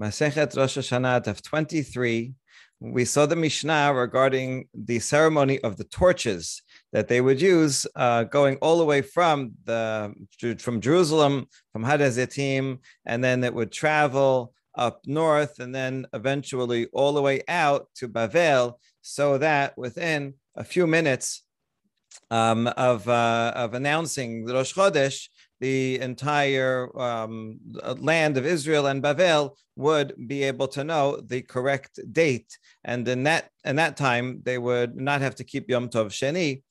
Masechet Rosh Hashanah of 23. We saw the Mishnah regarding the ceremony of the torches that they would use uh, going all the way from the from Jerusalem, from Hadazetim, and then it would travel up north and then eventually all the way out to Bavel, so that within a few minutes um, of, uh, of announcing Rosh Chodesh, the entire um, land of Israel and Bavel would be able to know the correct date, and in that in that time they would not have to keep Yom Tov Sheni,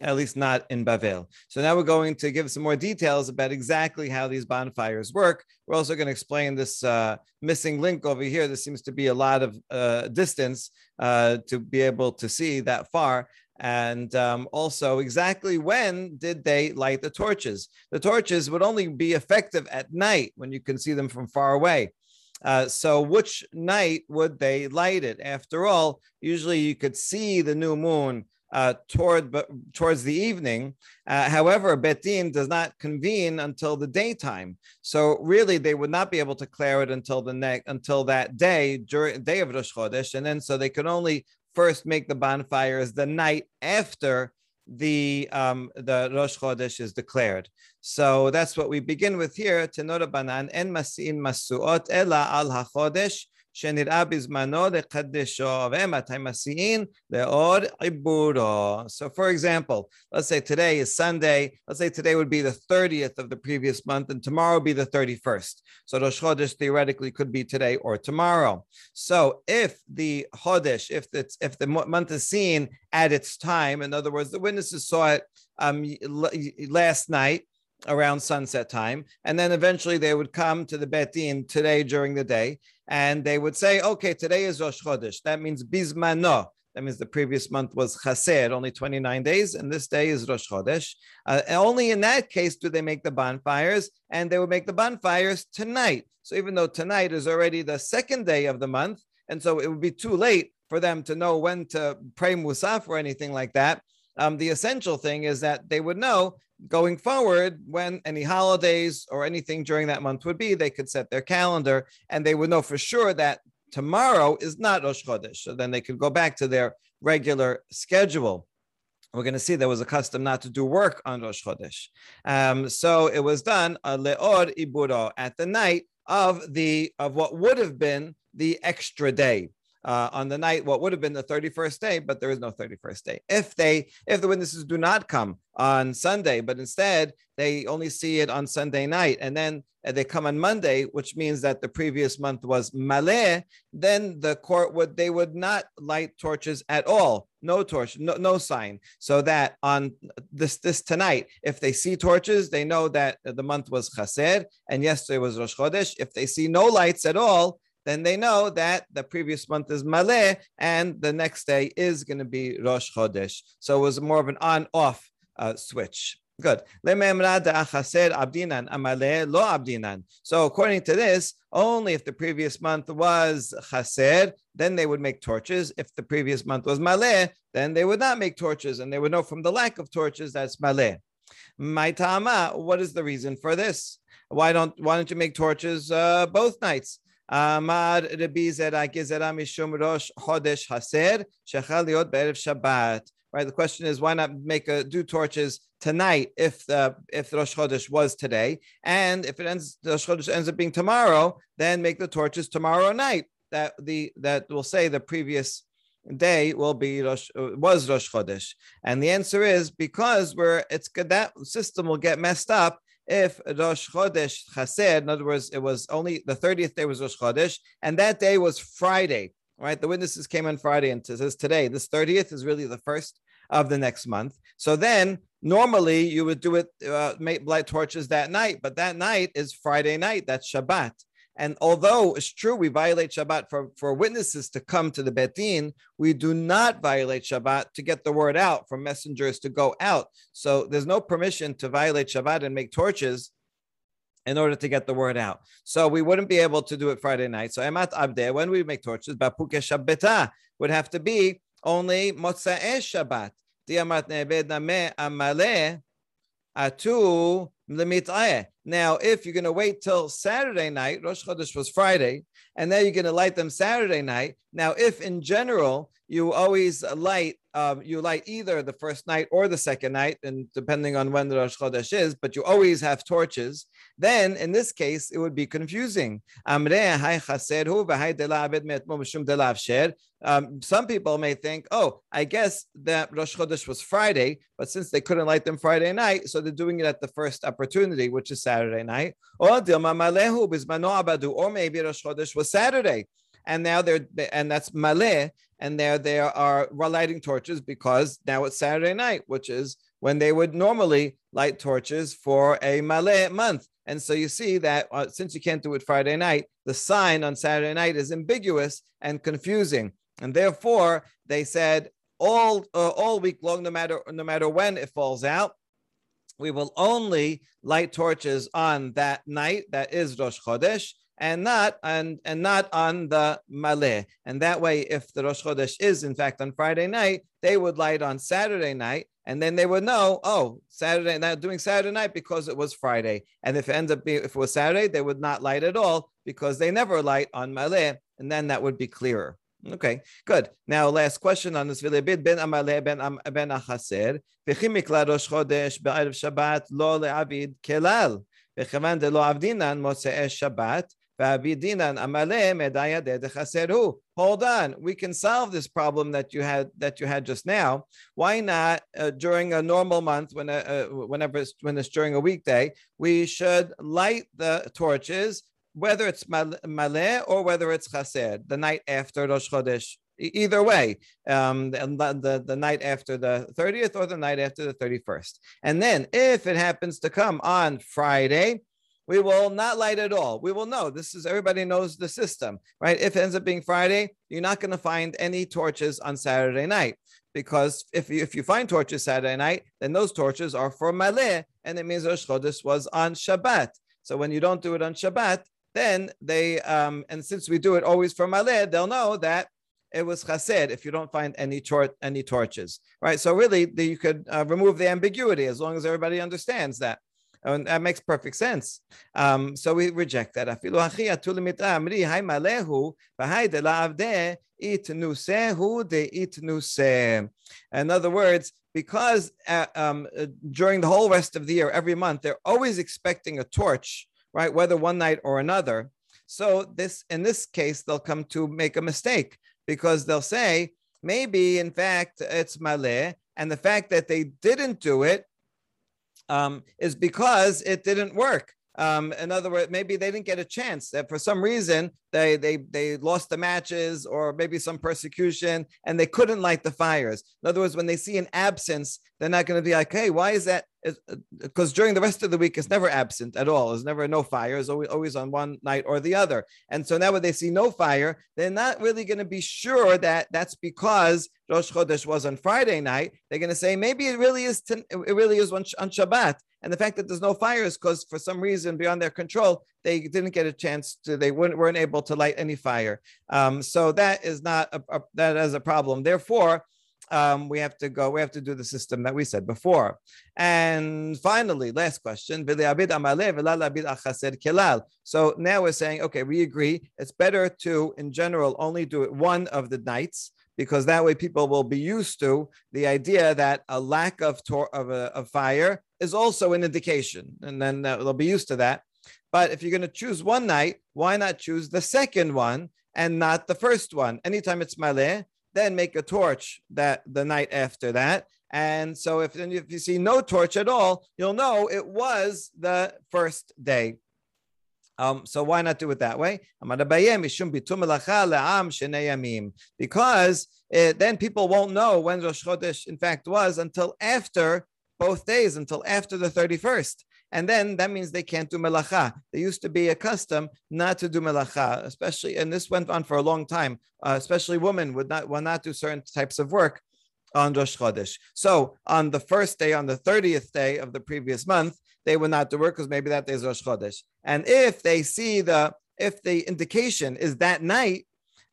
at least not in Bavel. So now we're going to give some more details about exactly how these bonfires work. We're also going to explain this uh, missing link over here. There seems to be a lot of uh, distance uh, to be able to see that far. And um, also, exactly when did they light the torches? The torches would only be effective at night when you can see them from far away. Uh, so, which night would they light it? After all, usually you could see the new moon uh, toward towards the evening. Uh, however, Bet Din does not convene until the daytime, so really they would not be able to clear it until the next until that day during day of Rosh Chodesh, and then so they could only first make the bonfires the night after the um, the Rosh Chodesh is declared. So that's what we begin with here. Tenora banan en masin masuot ela al hachodesh שנראה בזמנו לקדשו ומתי מסיעין לאור עיבורו. So for example, let's say today is Sunday, let's say today would be the 30th of the previous month and tomorrow would be the 31st. So Rosh Chodesh theoretically could be today or tomorrow. So if the Chodesh, if it's if the month is seen at its time, in other words, the witnesses saw it um, last night, around sunset time. And then eventually they would come to the Bet Din today during the day and they would say, okay, today is Rosh Chodesh. That means Bizmano. That means the previous month was Chaser, only 29 days, and this day is Rosh Chodesh. Uh, only in that case do they make the bonfires, and they would make the bonfires tonight. So even though tonight is already the second day of the month, and so it would be too late for them to know when to pray Musaf or anything like that. Um, the essential thing is that they would know going forward, when any holidays or anything during that month would be, they could set their calendar and they would know for sure that tomorrow is not Rosh Chodesh. So then they could go back to their regular schedule. We're going to see there was a custom not to do work on Rosh Chodesh. Um, so it was done uh, leor iburo at the night of the of what would have been the extra day uh, on the night what would have been the 31st day, but there is no 31st day. If they, if the witnesses do not come on Sunday, but instead they only see it on Sunday night, and then they come on Monday, which means that the previous month was maleh, then the court would they would not light torches at all, no torch, no, no sign, so that on this this tonight, if they see torches, they know that the month was chaser, and yesterday was Rosh Chodesh. If they see no lights at all, then they know that the previous month is Maleh and the next day is going to be Rosh Chodesh. So it was more of an on off uh, switch. Good. So according to this, only if the previous month was chaser, then they would make torches. If the previous month was maleh, then they would not make torches, and they would know from the lack of torches that's maleh. My tama, what is the reason for this? Why don't why don't you make torches uh, both nights? אמר רבי זרע גזרה משום ראש חודש חסר, שחל להיות בערב שבת. Right, the question is why not make a do torches tonight if the if the Rosh Chodesh was today, and if it ends the Rosh Chodesh ends up being tomorrow, then make the torches tomorrow night. That the that will say the previous day will be Rosh, was Rosh Chodesh, and the answer is because we're it's that system will get messed up if Rosh Chodesh Chaser, in other words, it was only the 30th day was Rosh Chodesh, and that day was Friday, right? The witnesses came on Friday and says today, this 30th is really the first of the next month. So then normally you would do it, uh, make light torches that night, but that night is Friday night, that's Shabbat. And although it's true we violate Shabbat for, for witnesses to come to the Bet Din, we do not violate Shabbat to get the word out for messengers to go out. So there's no permission to violate Shabbat and make torches in order to get the word out. So we wouldn't be able to do it Friday night. So Emat Abde, when we make torches, Bapuke Shabbata would have to be only Motza'e Shabbat. Diamat Nebed Amale Atu Now, if you're going to wait till Saturday night, Rosh Chodesh was Friday, and then you're going to light them Saturday night. Now, if in general you always light, um, you light either the first night or the second night, and depending on when the Rosh Chodesh is, but you always have torches. Then, in this case, it would be confusing. Um, some people may think, oh, I guess that Rosh Chodesh was Friday, but since they couldn't light them Friday night, so they're doing it at the first opportunity, which is Saturday night. Or maybe Rosh Chodesh was Saturday and now they're and that's maleh, and there they are lighting torches because now it's Saturday night, which is when they would normally light torches for a maleh month. And so you see that uh, since you can't do it Friday night, the sign on Saturday night is ambiguous and confusing, and therefore they said all uh, all week long, no matter no matter when it falls out, we will only light torches on that night that is Rosh Chodesh, and not and and not on the maleh. And that way, if the Rosh Chodesh is in fact on Friday night, they would light on Saturday night, and then they would know oh saturday Now doing saturday night because it was friday. And if it ends up being if it was saturday they would not light at all because they never light on maleh and then that would be clearer. Okay good. Now last question on this video ben Amale ben ben achaser. V'chimikla rosh chodesh ba'arev shabbat lo le'avid kelal. V'chavan de lo avdinan mosei shabbat. Hold on, we can solve this problem that you had that you had just now. Why not uh, during a normal month, when uh, uh, whenever it's, when it's during a weekday, we should light the torches, whether it's maleh or whether it's chaser, the night after Rosh Chodesh. Either way, um, the, the, the night after the 30th or the night after the 31st. And then if it happens to come on Friday, we will not light at all. We will know this is everybody knows the system, right? If it ends up being Friday, you're not going to find any torches on Saturday night because if you, if you find torches Saturday night, then those torches are for Maleh, and it means Rosh Chodesh was on Shabbat. So when you don't do it on Shabbat, then they um, and since we do it always for Maleh, they'll know that it was chased if you don't find any tor- any torches, right? So really, the, you could uh, remove the ambiguity as long as everybody understands that. And that makes perfect sense. Um, so we reject that. In other words, because uh, um, uh, during the whole rest of the year, every month, they're always expecting a torch, right? Whether one night or another. So this, in this case, they'll come to make a mistake because they'll say maybe, in fact, it's maleh, and the fact that they didn't do it um, is because it didn't work. Um, in other words, maybe they didn't get a chance. That for some reason they they they lost the matches, or maybe some persecution, and they couldn't light the fires. In other words, when they see an absence, they're not going to be like, "Hey, why is that?" Because uh, during the rest of the week, it's never absent at all. There's never no fire. It's always always on one night or the other. And so now when they see no fire, they're not really going to be sure that that's because Rosh Chodesh was on Friday night. They're going to say maybe it really is. it really is on, on Shabbat. And the fact that there's no fire is because for some reason beyond their control, they didn't get a chance to, they weren't, weren't able to light any fire. Um, so that is not, a, a, that is a problem. Therefore, um, we have to go, we have to do the system that we said before. And finally, last question. So now we're saying, okay, we agree. It's better to, in general, only do it one of the nights because that way people will be used to the idea that a lack of, tor- of, a, of fire is also an indication, and then they'll be used to that. But if you're going to choose one night, why not choose the second one and not the first one? Anytime it's maleh, then make a torch that the night after that. And so if, if you see no torch at all, you'll know it was the first day. Um, so why not do it that way? Because it, then people won't know when Rosh Chodesh in fact was until after both days until after the 31st. And then that means they can't do melacha. There used to be a custom not to do melacha, especially, and this went on for a long time. Uh, especially women would not would not do certain types of work on Rosh Chodesh. So on the first day, on the 30th day of the previous month, they would not do work because maybe that day is Rosh Chodesh. And if they see the if the indication is that night,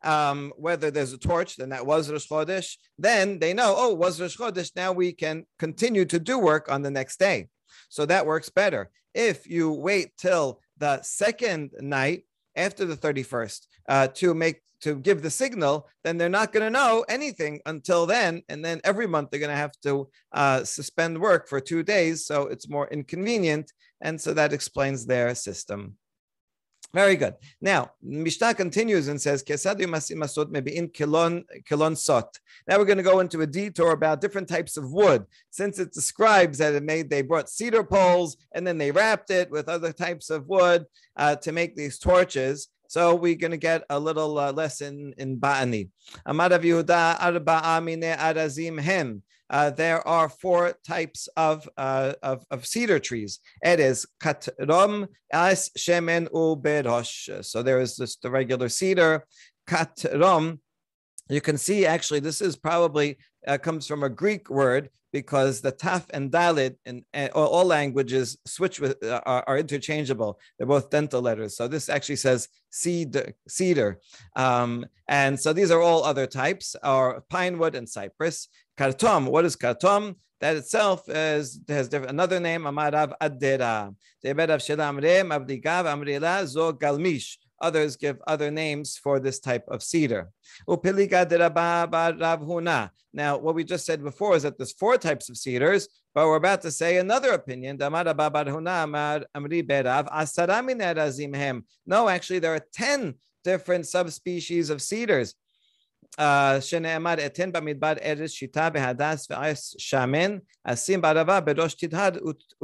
um, whether there's a torch, then that was Rosh Chodesh. Then they know, oh, was Rosh Chodesh. Now we can continue to do work on the next day. So that works better. If you wait till the second night after the 31st uh, to make to give the signal, then they're not going to know anything until then. And then every month they're going to have to uh, suspend work for two days. So it's more inconvenient. And so that explains their system. Very good. Now, Mishnah continues and says, maybe in kilon, kilon sot. Now we're going to go into a detour about different types of wood. Since it describes that it made, they brought cedar poles and then they wrapped it with other types of wood uh, to make these torches. So we're going to get a little uh, lesson in botany. Amad Yehuda arba'a mine arazim hem. Uh, there are four types of, uh, of, of, cedar trees. It is katrom, as shemen u berosh. So there is just the regular cedar, katrom. You can see actually this is probably uh, comes from a Greek word because the taf and dalet in uh, all languages switch with uh, are, are, interchangeable. They're both dental letters. So this actually says cedar, cedar. Um, and so these are all other types, are pine wood and cypress. Kartom, what is kartom? That itself is, has another name, Amarav Adera. Zo Galmish. Others give other names for this type of cedar. Now, what we just said before is that there's four types of cedars, but we're about to say another opinion. No, actually, there are 10 different subspecies of cedars. שנאמר אתן במדבר ארץ שיטה והדס ועש שמן, אשים בערבה בראש תדהר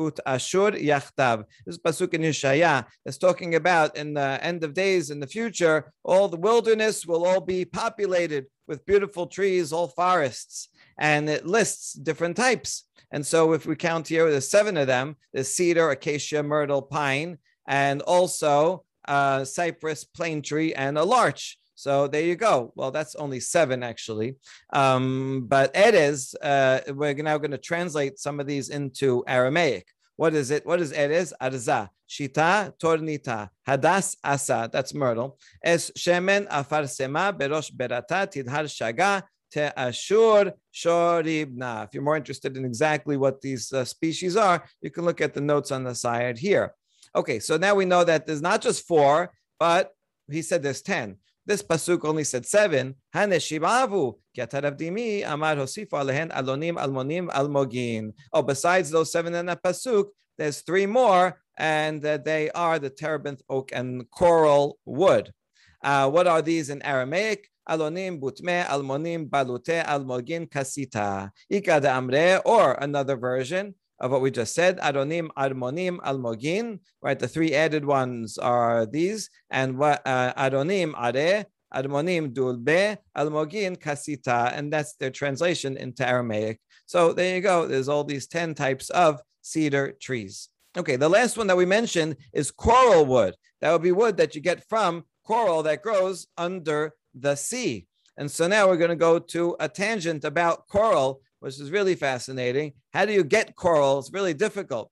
ותאשור יחדיו. This pasuk in Yeshaya is talking about in the end of days in the future, all the wilderness will all be populated with beautiful trees, all forests, and it lists different types. And so if we count here, there's seven of them. There's cedar, acacia, myrtle, pine, and also uh, cypress, plane tree, and a larch. So there you go. Well, that's only seven actually. Um, but Erez, uh, we're now going to translate some of these into Aramaic. What is it? What is Erez? Arza. Shita tornita. Hadas asa. That's myrtle. Es shemen afarsema berosh berata tidhar shaga te'ashur shoribna. If you're more interested in exactly what these uh, species are, you can look at the notes on the side here. Okay, so now we know that there's not just four, but he said there's 10. This pasuk only said seven. Haneshimavu dimi amar hosifu alehen alonim almonim almogin. Oh, besides those seven in that pasuk, there's three more, and uh, they are the terebinth oak and coral wood. Uh, what are these in Aramaic? Alonim butme almonim balute almogin kasita. Ika de amre, or another version of what we just said. Adonim, Admonim, Almogin, right? The three added ones are these. And what uh, Adonim, Are, Admonim, Dulbe, Almogin, Kasita. And that's their translation into Aramaic. So there you go. There's all these 10 types of cedar trees. Okay, the last one that we mentioned is coral wood. That would be wood that you get from coral that grows under the sea. And so now we're going to go to a tangent about coral which is really fascinating. How do you get coral? It's really difficult.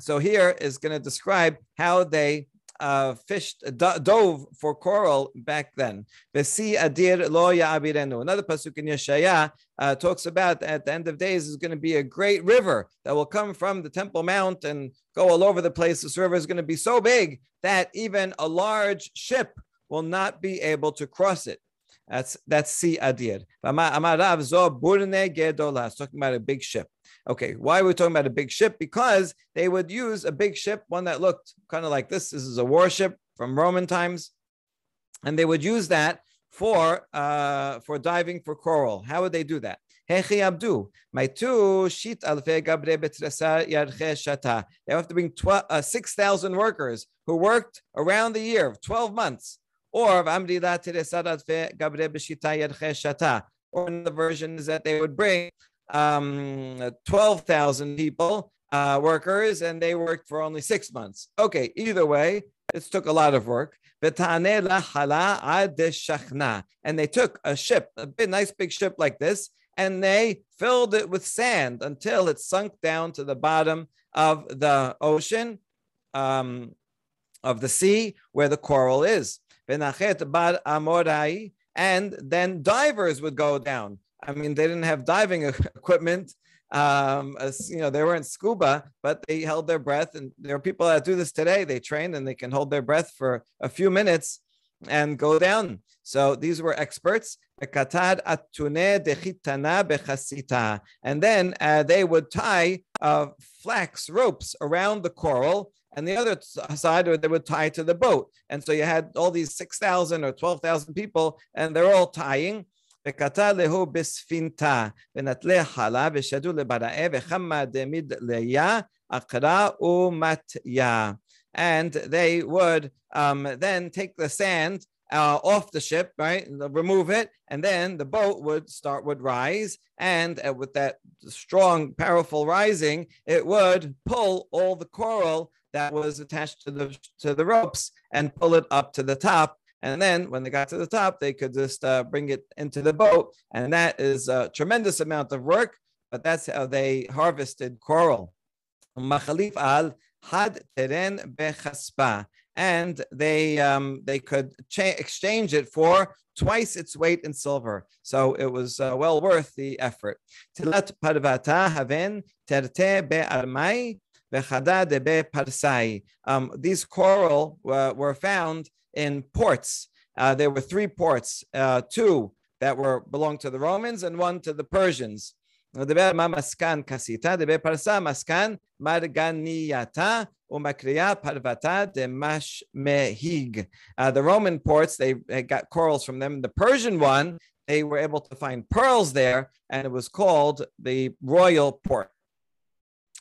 So here is going to describe how they uh, fished, do- dove for coral back then. Vesi adir lo ya'abirenu. Another pasuk in Yeshaya uh, talks about at the end of days is going to be a great river that will come from the Temple Mount and go all over the place. This river is going to be so big that even a large ship will not be able to cross it. That's that's si adir. Gedola. Talking about a big ship. Okay, why are we talking about a big ship? Because they would use a big ship, one that looked kind of like this. This is a warship from Roman times, and they would use that for uh, for diving for coral. How would they do that? My two sheet shata. They have to bring uh, 6,000 workers who worked around the year, 12 months or or the version is that they would bring um, 12,000 people, uh, workers, and they worked for only six months. Okay, either way, this took a lot of work. And they took a ship, a big, nice big ship like this, and they filled it with sand until it sunk down to the bottom of the ocean, um, of the sea, where the coral is bar amorai, and then divers would go down. I mean, they didn't have diving equipment, Um, as, you know, they weren't scuba, but they held their breath. And there are people that do this today. They train and they can hold their breath for a few minutes and go down. So these were experts. And then uh, they would tie uh, flax ropes around the coral, and the other side they would tie to the boat. And so you had all these 6,000 or 12,000 people, and they're all tying. וקטע להו בספינתה, ונטלה חלה, ושדו לבראי, וחמה דמיד ליה, עקרה ומטיה. And they would um, then take the sand uh, off the ship, right? Remove it, and then the boat would start would rise, and uh, with that strong, powerful rising, it would pull all the coral that was attached to the to the ropes and pull it up to the top. And then when they got to the top, they could just uh, bring it into the boat, and that is a tremendous amount of work. But that's how they harvested coral. Machalif al had teren bechaspa and they um, they could cha- exchange it for twice its weight in silver. So it was uh, well worth the effort. Tilat parvata haven terte be'armai vechada de be'parsai. Um, these coral uh, were found in ports. Uh, there were three ports, uh, two that were belonged to the Romans and one to the Persians. מדבר מה מסקן כסיתה, דבר פרסה מסקן מרגנייתה ומקריאה פרוותה דמשמהיג. The Roman ports, they got corals from them. The Persian one, they were able to find pearls there, and it was called the royal port.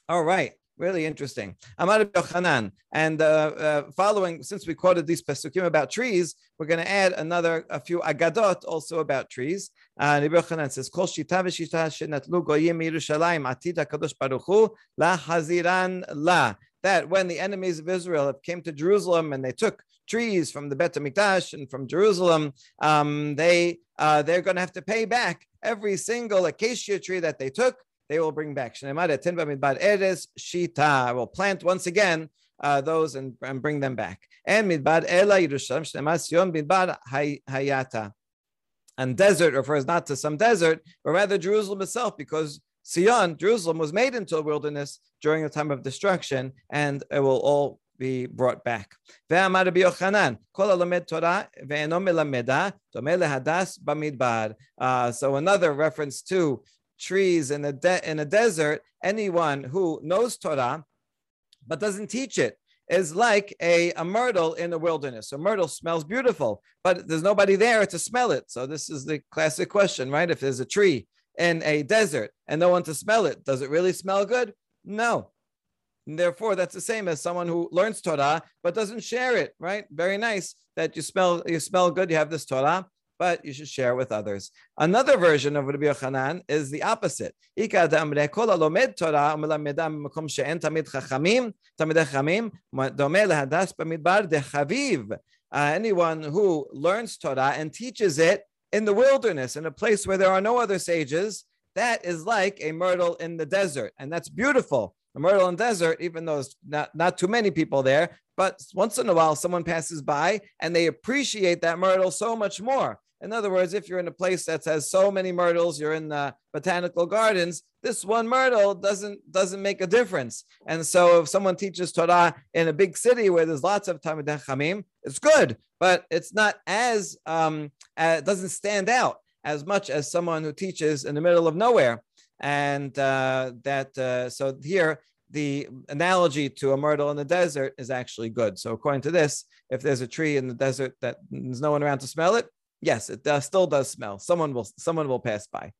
All right. Really interesting. Amar Yochanan. And uh, uh, following, since we quoted these pesukim about trees, we're going to add another, a few agadot also about trees. Uh, Rabbi Yochanan says, Kol shita v'shita shenatlu goyim Yerushalayim atid HaKadosh Baruch Hu la la. That when the enemies of Israel came to Jerusalem and they took trees from the Bet HaMikdash and from Jerusalem, um, they, uh, they're going to have to pay back every single acacia tree that they took they will bring back. Shita. Will plant once again uh, those and, and bring them back. And ela hayata. And desert refers not to some desert, but rather Jerusalem itself, because Sion, Jerusalem, was made into a wilderness during the time of destruction, and it will all be brought back. Uh, so another reference to trees in a, de- in a desert, anyone who knows Torah but doesn't teach it is like a, a myrtle in the wilderness. A myrtle smells beautiful, but there's nobody there to smell it. So this is the classic question, right? If there's a tree in a desert and no one to smell it, does it really smell good? No. And therefore, that's the same as someone who learns Torah but doesn't share it, right? Very nice that you smell you smell good, you have this Torah, but you should share with others. Another version of Rabbi Yochanan is the opposite. Uh, anyone who learns Torah and teaches it in the wilderness, in a place where there are no other sages, that is like a myrtle in the desert. And that's beautiful. The desert, even though there's not, not too many people there, but once in a while someone passes by and they appreciate that myrtle so much more. In other words, if you're in a place that has so many myrtles, you're in the botanical gardens, this one myrtle doesn't doesn't make a difference. And so if someone teaches Torah in a big city where there's lots of Talmidei Chachamim, it's good, but it's not as um, uh, it doesn't stand out as much as someone who teaches in the middle of nowhere. And uh, that uh, so here the analogy to a myrtle in the desert is actually good. So according to this, if there's a tree in the desert that there's no one around to smell it, Yes, it does, still does smell. Someone will someone will pass by.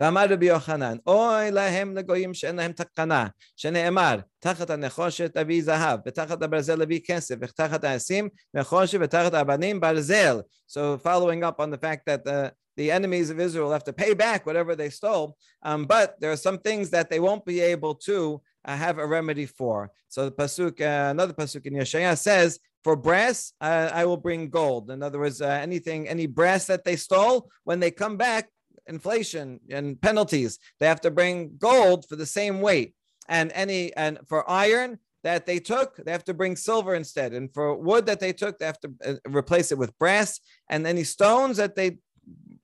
ואמר רבי יוחנן, אוי להם לגויים שאין להם תקנה, שנאמר, תחת הנחושת אביא זהב, ותחת הברזל אביא כסף, ותחת העשים נחושת, ותחת האבנים ברזל. So following up on the fact that the, the enemies of Israel have to pay back whatever they stole, um, but there are some things that they won't be able to uh, have a remedy for. So the pasuk, uh, another pasuk in Yeshaya says, for brass, uh, I will bring gold. In other words, uh, anything, any brass that they stole, when they come back, inflation and penalties, they have to bring gold for the same weight. And any and for iron that they took, they have to bring silver instead. And for wood that they took, they have to uh, replace it with brass. And any stones that they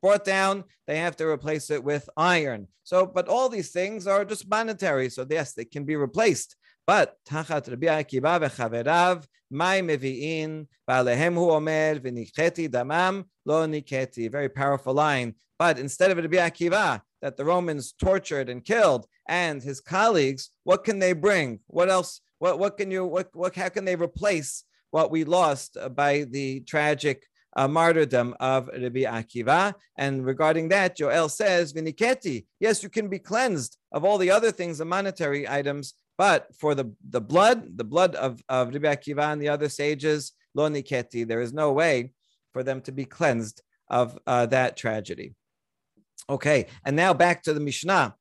brought down, they have to replace it with iron. So, but all these things are just monetary. So yes, they can be replaced. But תחת רבי עקיבא וחבריו, מה הם מביאים? ועליהם הוא אומר, וניקיתי דמם, לא ניקיתי. Very powerful line. But instead of Rabbi Akiva, that the Romans tortured and killed, and his colleagues, what can they bring? What else? What, what can you, what, what, how can they replace what we lost by the tragic uh, martyrdom of Rabbi Akiva. And regarding that, Joel says, Viniketi, yes, you can be cleansed of all the other things, the monetary items, but for the, the blood, the blood of, of Rabbi Akiva and the other sages, lo niketi, there is no way for them to be cleansed of uh, that tragedy. Okay, and now back to the Mishnah.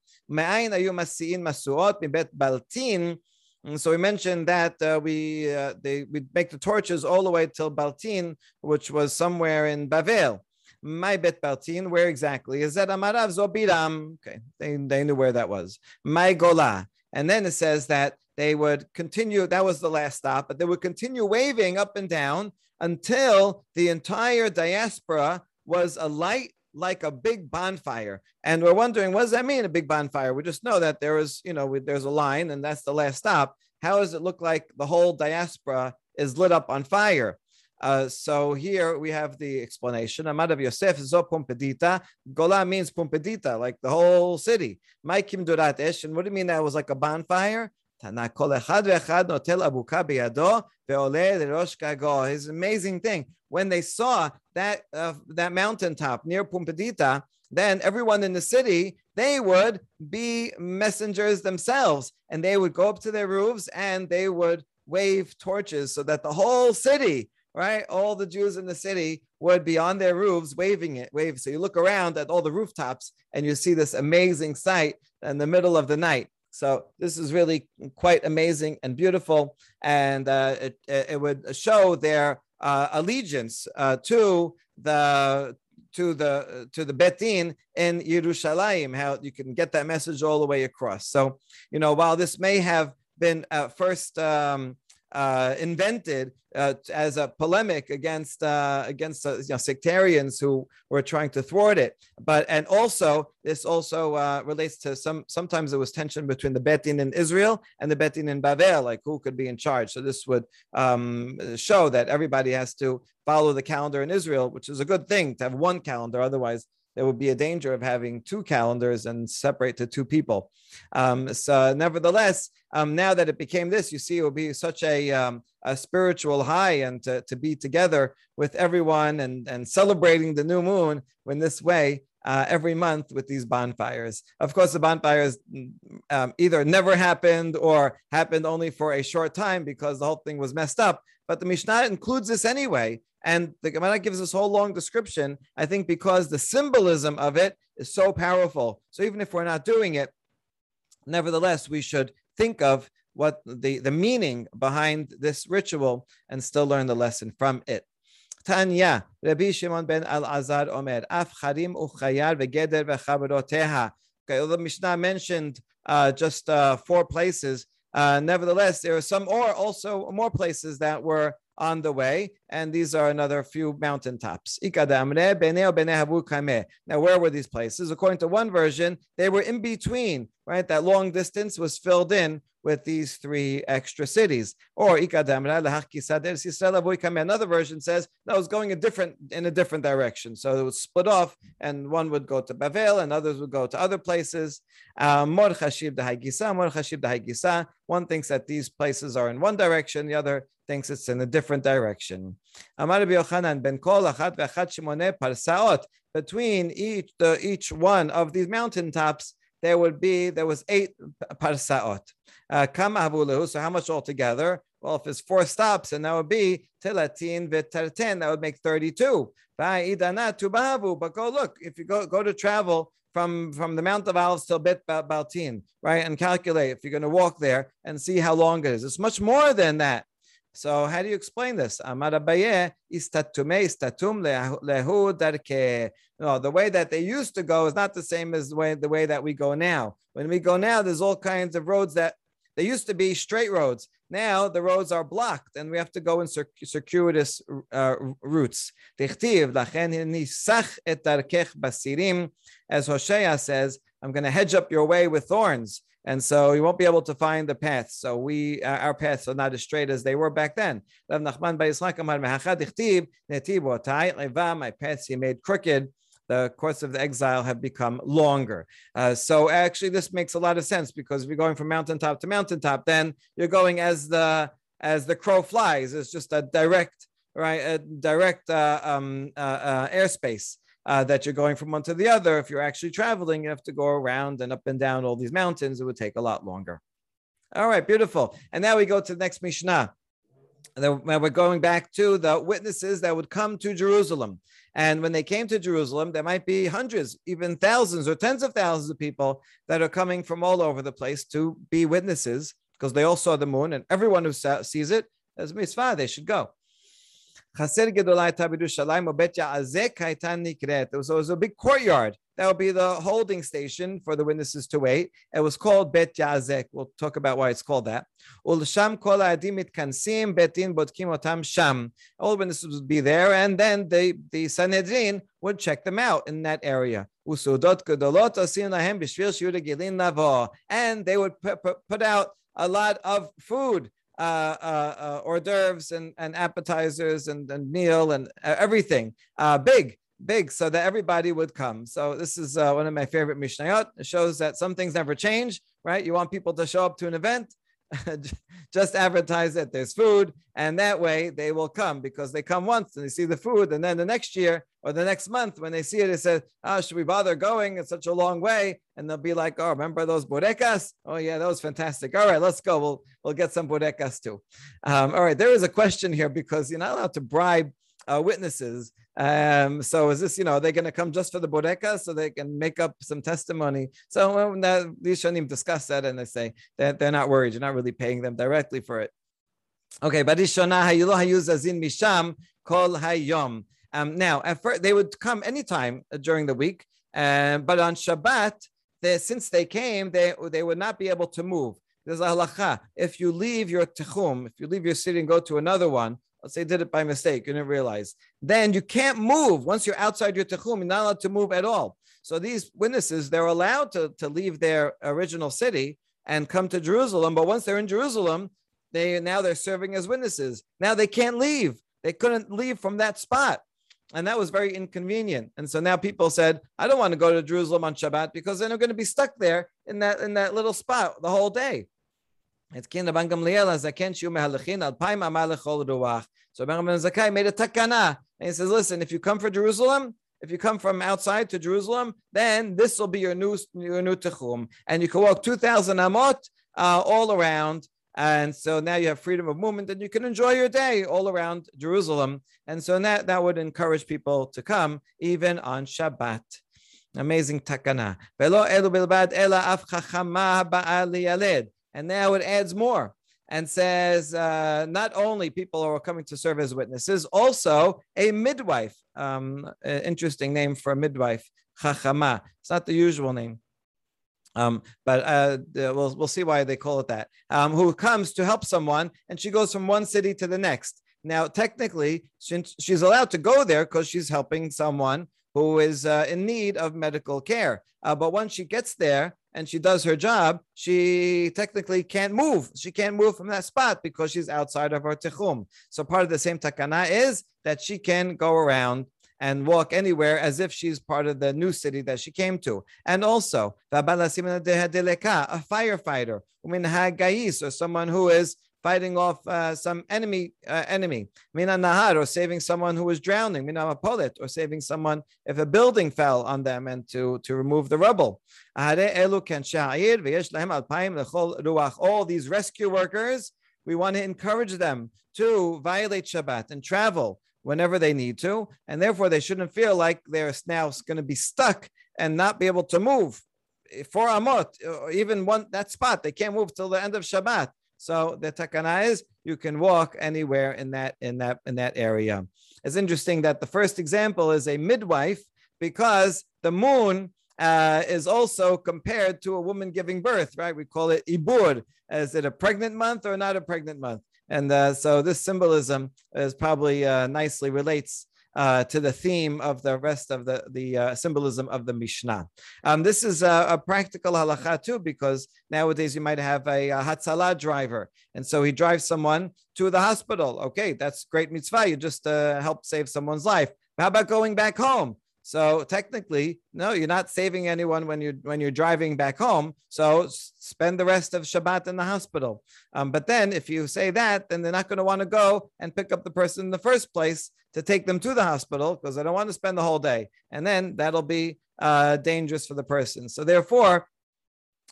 And so we mentioned that uh, we uh, they we make the torches all the way till Baltin, which was somewhere in Bavel. My bet Baltin, where exactly is that? Amarav Zobiram. Okay, they, they knew where that was. My Gola. And then it says that they would continue, that was the last stop, but they would continue waving up and down until the entire diaspora was a light like a big bonfire. And we're wondering, what does that mean, a big bonfire? We just know that there is, you know, there's a line and that's the last stop. How does it look like the whole diaspora is lit up on fire? Uh, so here we have the explanation. Amad of Yosef zo Pumbedita. Gola means Pumbedita, like the whole city. Maikim durat esh. And what do you mean that was like a bonfire? His amazing thing. When they saw that uh, that mountaintop near Pumbedita, then everyone in the city they would be messengers themselves, and they would go up to their roofs and they would wave torches so that the whole city right? All the Jews in the city would be on their roofs waving it, wave. So you look around at all the rooftops and you see this amazing sight in the middle of the night. So this is really quite amazing and beautiful, and uh, it, it would show their uh, allegiance uh, to the to the to the Bet Din in Yerushalayim. How you can get that message all the way across. So you know, while this may have been uh, first um, uh, invented uh, as a polemic against uh, against uh, you know, sectarians who were trying to thwart it. But and also this also uh, relates to some. Sometimes there was tension between the Bet Din in Israel and the Bet Din in Bavel, like who could be in charge. So this would um, show that everybody has to follow the calendar in Israel, which is a good thing to have one calendar. Otherwise, there would be a danger of having two calendars and separate to two people. Um, so, nevertheless, um, now that it became this, you see, it will be such a, um, a spiritual high and to, to be together with everyone and, and celebrating the new moon in this way. Uh, every month with these bonfires. Of course, the bonfires um, either never happened or happened only for a short time because the whole thing was messed up. But the Mishnah includes this anyway and the Gemara gives this whole long description, I think, because the symbolism of it is so powerful. So even if we're not doing it, nevertheless, we should think of what the, the meaning behind this ritual and still learn the lesson from it. Tanya, Rabbi Shimon ben Elazar Omer, Af Charim Uchayar vegeder v'chaveroteha. Okay, the Mishnah mentioned uh, just uh, four places. Uh, nevertheless, there are some or also more places that were on the way, and these are another few mountaintops. Now, where were these places? According to one version, they were in between, right? That long distance was filled in with these three extra cities. Or another version says it was going a different in a different direction. So it was split off, and one would go to Bavel, and others would go to other places. Uh, one thinks that these places are in one direction, the other thinks it's in a different direction. Between each the each one of these mountaintops, there would be there was eight parsaot. Uh, so how much altogether? Well, if it's four stops, and that would be telatin v'terten, that would make 32. But go look, if you go, go to travel from, from the Mount of Olives till Bet Baltin, right, and calculate if you're going to walk there and see how long it is. It's much more than that. So how do you explain this? Amar Abaye istatume istatum. No, the way that they used to go is not the same as the way the way that we go now. When we go now, there's all kinds of roads that they used to be straight roads. Now the roads are blocked, and we have to go in circuitous uh, routes. As Hosea says, I'm going to hedge up your way with thorns and so you won't be able to find the path. So we, uh, our paths are not as straight as they were back then. My paths he made crooked. The course of the exile have become longer. Uh, so actually, this makes a lot of sense because you're going from mountaintop to mountaintop, then you're going as the as the crow flies. It's just a direct right, a direct uh, um, uh, uh airspace uh, that you're going from one to the other. If you're actually traveling, you have to go around and up and down all these mountains. It would take a lot longer. All right, beautiful. And now we go to the next Mishnah. We're going back to the witnesses that would come to Jerusalem. And when they came to Jerusalem, there might be hundreds, even thousands or tens of thousands of people that are coming from all over the place to be witnesses because they all saw the moon. And everyone who sees it as mitzvah, they should go. Chaser Gedolai Tabirushalayim Bet Ya'azeh Kaitan Nikret. So it was a big courtyard. That would be the holding station for the witnesses to wait. It was called Bet Yazek. We'll talk about why it's called that. Ulsham kol adim kansim betin botkim otam sham. All the witnesses would be there, and then the, the Sanhedrin would check them out in that area. And they would put out a lot of food uh, uh, uh, hors d'oeuvres and, and appetizers and, and meal and uh, everything big big so that everybody would come. So this is uh, one of my favorite Mishnayot. It shows that some things never change, right? You want people to show up to an event, just advertise that there's food, and that way they will come because they come once and they see the food, and then the next year or the next month when they see it, they say, "Oh, should we bother going? It's such a long way." And they'll be like, "Oh, remember those borecas? Oh yeah, that was fantastic. All right, let's go. We'll we'll get some borecas too." Um, all right, there is a question here because you're not allowed to bribe uh, witnesses. Um, so is this, you know, are they're going to come just for the bodeka so they can make up some testimony? So these shanim discuss that and they say that they're not worried. You're not really paying them directly for it. Okay, but hayuz misham kol hayom. Um, now, at first, they would come anytime during the week, um, but on Shabbat, they, since they came, they, they would not be able to move. There's a halacha. If you leave your techum, if you leave your city and go to another one, let's say did it by mistake, you didn't realize, then you can't move. Once you're outside your techum, you're not allowed to move at all. So these witnesses, they're allowed to, to leave their original city and come to Jerusalem. But once they're in Jerusalem, they now they're serving as witnesses. Now they can't leave. They couldn't leave from that spot. And that was very inconvenient. And so now people said, I don't want to go to Jerusalem on Shabbat because then I'm going to be stuck there in that in that little spot the whole day. So Rabban Zakai made a takana, and he says, listen, if you come for Jerusalem, if you come from outside to Jerusalem, then this will be your new your new techum, and you can walk two thousand amot uh, all around. And so now you have freedom of movement, and you can enjoy your day all around Jerusalem. And so that that would encourage people to come even on Shabbat. Amazing takana. And now it adds more and says uh, not only people are coming to serve as witnesses, also a midwife. Um, interesting name for a midwife, chachama. It's not the usual name. Um, but uh, we'll, we'll see why they call it that. Um, who comes to help someone, and she goes from one city to the next. Now, technically, since she's allowed to go there because she's helping someone who is uh, in need of medical care. Uh, but once she gets there, and she does her job, she technically can't move. She can't move from that spot because she's outside of her techum. So part of the same takana is that she can go around and walk anywhere as if she's part of the new city that she came to. And also, a firefighter, or someone who is fighting off uh, some enemy uh, enemy. Mina nahar, or saving someone who was drowning. Mina or saving someone if a building fell on them and to, to remove the rubble. All these rescue workers, we want to encourage them to violate Shabbat and travel whenever they need to, and therefore they shouldn't feel like they're now going to be stuck and not be able to move. For Amot, even one that spot, they can't move till the end of Shabbat. So the takana is you can walk anywhere in that in that in that area. It's interesting that the first example is a midwife because the moon uh, is also compared to a woman giving birth, right? We call it ibur. Is it a pregnant month or not a pregnant month? And uh, so this symbolism is probably uh, nicely relates uh, to the theme of the rest of the, the uh, symbolism of the Mishnah. Um, this is a, a, practical halacha too, because nowadays you might have a, a Hatzalah driver. And so he drives someone to the hospital. Okay, that's great mitzvah. You just uh, help save someone's life. How about going back home? So technically, no, you're not saving anyone when you're when you're driving back home. So spend the rest of Shabbat in the hospital. Um, but then, if you say that, then they're not going to want to go and pick up the person in the first place to take them to the hospital because they don't want to spend the whole day, and then that'll be uh, dangerous for the person. So therefore,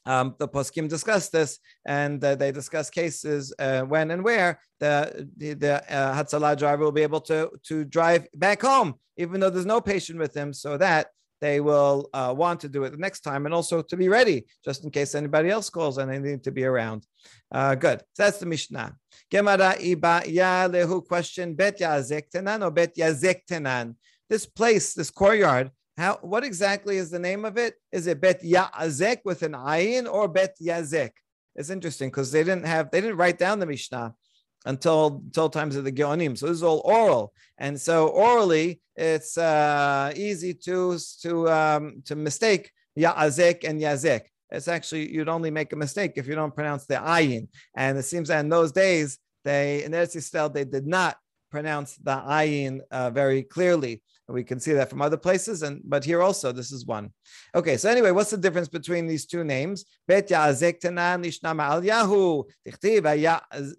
um, the poskim discuss this, and uh, they discuss cases uh, when and where the the, the uh, Hatzalah driver will be able to to drive back home, even though there's no patient with him, so that they will uh, want to do it the next time, and also to be ready just in case anybody else calls and they need to be around. Uh, good. So that's the Mishnah. Gemara iba lehu question bet yazek tenan or bet yazek tenan. This place, this courtyard, how, what exactly is the name of it? Is it Bet Yazek with an ayin or Bet Yazek? It's interesting because they didn't have, they didn't write down the Mishnah until until times of the Geonim. So this is all oral, and so orally it's uh, easy to to um, to mistake Yazek and Yazek. It's actually you'd only make a mistake if you don't pronounce the ayin. And it seems that in those days they in Eretz Yisrael they did not pronounce the ayin uh, very clearly. We can see that from other places, and but here also this is one. Okay, so anyway, what's the difference between these two names? Bet Yazek Tanan Lishna Ma'al Yahu Tichtiv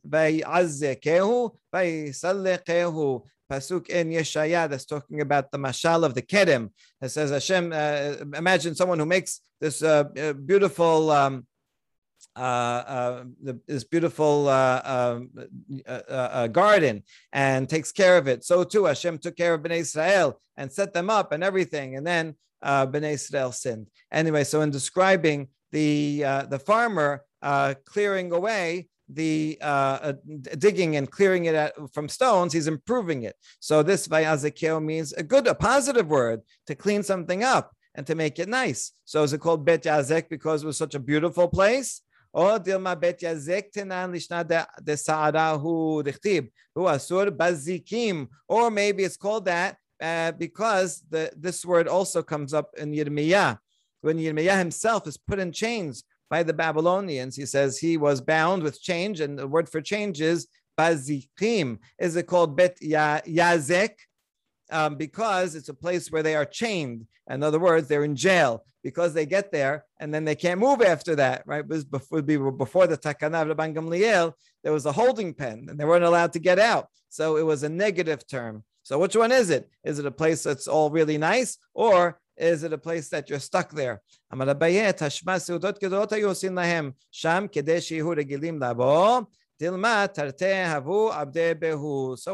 Vayazekehu Vayisalekehu pasuk in Yeshaya that's talking about the mashal of the kerem. It says Hashem. Uh, imagine someone who makes this uh, uh beautiful um, uh, uh, the, this beautiful uh, um, uh, uh, garden and takes care of it. So too, Hashem took care of Bnei Israel and set them up and everything. And then uh, Bnei Israel sinned. Anyway, so in describing the the farmer clearing away the digging and clearing it at, from stones, he's improving it. So this vayazekeo means a good, a positive word to clean something up and to make it nice. So is it called bet yazek because it was such a beautiful place? או דילמה בית יזק תנן לשנת דסערה הוא דכתיב, הוא אסור בזיקים, or maybe it's called that uh, because the, this word also comes up in Yirmiyah. When Yirmiyah himself is put in chains by the Babylonians, he says he was bound with change, and the word for change is bazikim. Is it called bet yazek? Um, because it's a place where they are chained. In other words, they're in jail because they get there and then they can't move after that, right? It was before, before the Takana of Rabban Gamliel, there was a holding pen and they weren't allowed to get out. So it was a negative term. So which one is it? Is it a place that's all really nice or is it a place that you're stuck there? So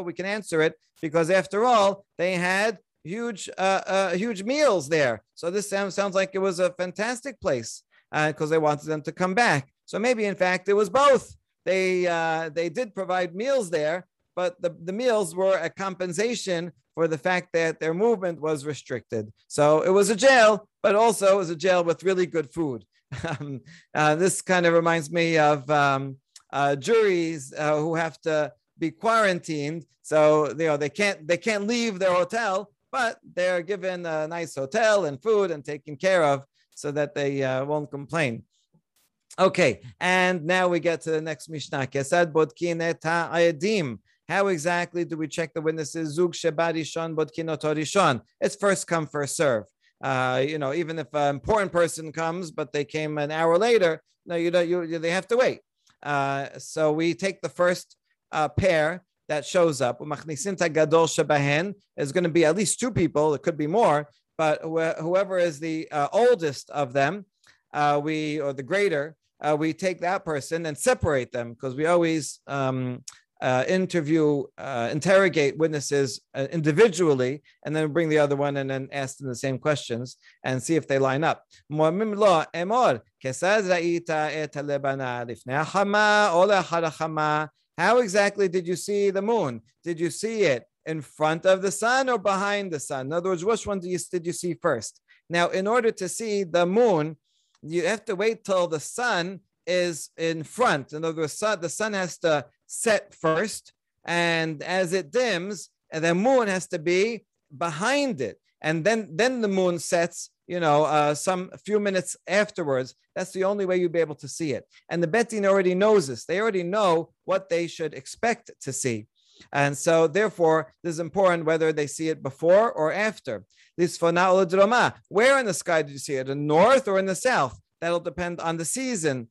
we can answer it because after all, they had huge, uh, uh, huge meals there. So this sounds, sounds like it was a fantastic place because uh, they wanted them to come back. So maybe, in fact, it was both. They uh, they did provide meals there, but the, the meals were a compensation for the fact that their movement was restricted. So it was a jail, but also it was a jail with really good food. Um, uh, this kind of reminds me of um, uh, juries uh, who have to be quarantined, so you know they can't they can't leave their hotel but they're given a nice hotel and food and taken care of so that they uh, won't complain. Okay, and now we get to the next Mishnah. Kesad bodkin et. How exactly do we check the witnesses? Zug shebarishon bodkin otorishon. It's first come, first serve. Uh, you know, even if an important person comes, but they came an hour later, no, you don't. You, they have to wait. Uh, so we take the first uh, pair that shows up. is going to be at least two people. It could be more, but whoever is the uh, oldest of them, uh, we or the greater, uh, we take that person and separate them because we always um, uh, interview, uh, interrogate witnesses uh, individually, and then bring the other one and then ask them the same questions and see if they line up. How exactly did you see the moon? Did you see it in front of the sun or behind the sun? In other words, which one did you, did you see first? Now, in order to see the moon, you have to wait till the sun is in front. In other words, the sun has to set first, and as it dims, the moon has to be behind it, and then then the moon sets. You know, uh, some few minutes afterwards. That's the only way you'll be able to see it. And the Bet Din already knows this. They already know what they should expect to see. And so, therefore, this is important whether they see it before or after. This Where in the sky did you see it? In the north or in the south? That'll depend on the season.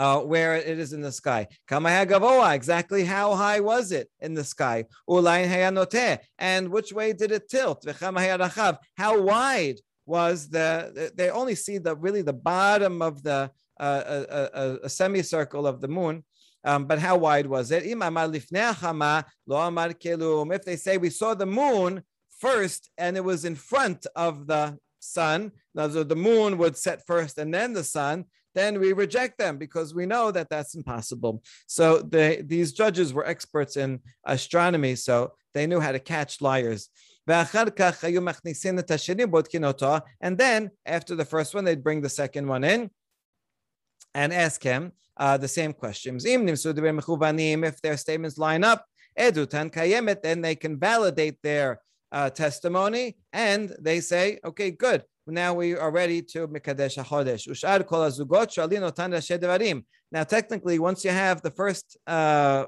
Uh, where it is in the sky. Exactly how high was it in the sky? And which way did it tilt? How wide was the? They only see the really the bottom of the uh, a, a, a semicircle of the moon. Um, but how wide was it? If they say we saw the moon first and it was in front of the sun, so the moon would set first and then the sun, then we reject them because we know that that's impossible. So the, these judges were experts in astronomy, so they knew how to catch liars. And then after the first one, they'd bring the second one in and ask him uh, the same questions. If their statements line up, then they can validate their uh, testimony and they say, okay, good. Now we are ready to Mikadesh HaChodesh. Ushar kol azugot shalin otan devarim. Now, technically, once you have the first uh,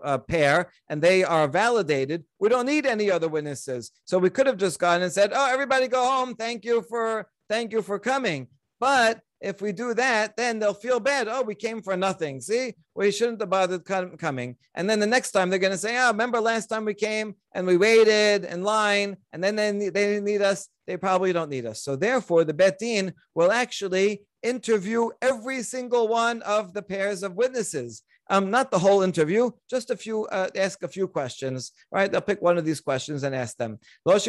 uh, pair and they are validated, we don't need any other witnesses. So we could have just gone and said, "Oh, everybody, go home. Thank you for thank you for coming." But if we do that, then they'll feel bad. Oh, we came for nothing. See, we shouldn't have bothered coming. And then the next time they're going to say, oh, remember last time we came and we waited in line and then they, they didn't need us. They probably don't need us. So therefore, the Bet Din will actually interview every single one of the pairs of witnesses um, not the whole interview, just a few, uh, ask a few questions, right? They'll pick one of these questions and ask them. Not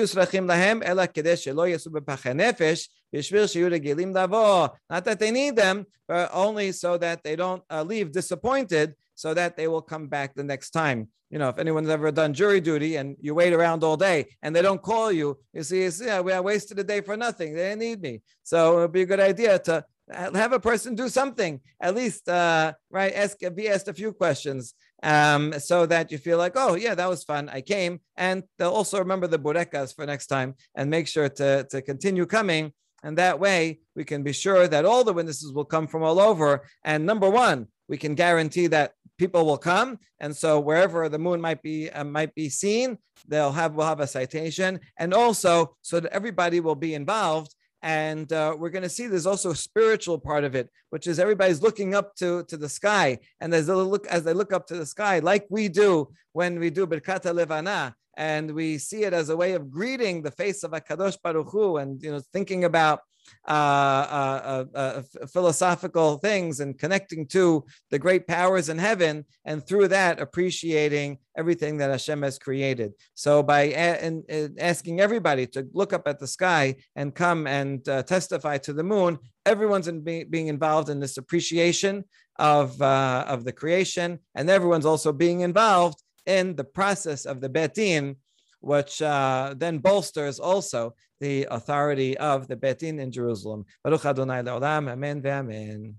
that they need them, but only so that they don't uh, leave disappointed, so that they will come back the next time. You know, if anyone's ever done jury duty and you wait around all day and they don't call you, you see, yeah, we wasted a day for nothing. They didn't need me. So it'd be a good idea to have a person do something at least uh, right ask be asked a few questions um, so that you feel like oh yeah that was fun i came. And they'll also remember the burekas for next time and make sure to, to continue coming. And that way we can be sure that all the witnesses will come from all over. And number one we can guarantee that people will come. And so wherever the moon might be uh, might be seen they'll have will have a citation. And also so that everybody will be involved and uh, we're going to see there's also a spiritual part of it, which is everybody's looking up to, to the sky. And as they look as they look up to the sky, like we do when we do Birkat HaLevana, and we see it as a way of greeting the face of Hakadosh Baruch Hu, and you know thinking about uh, uh, uh, uh philosophical things and connecting to the great powers in heaven, and through that appreciating everything that Hashem has created. So by a- in, in asking everybody to look up at the sky and come and uh, testify to the moon, everyone's in be- being involved in this appreciation of uh, of the creation, and everyone's also being involved in the process of the Bet Din, which uh, then bolsters also the authority of the Bet Din in Jerusalem. Baruch Adonai Le'olam, Amen ve'amen.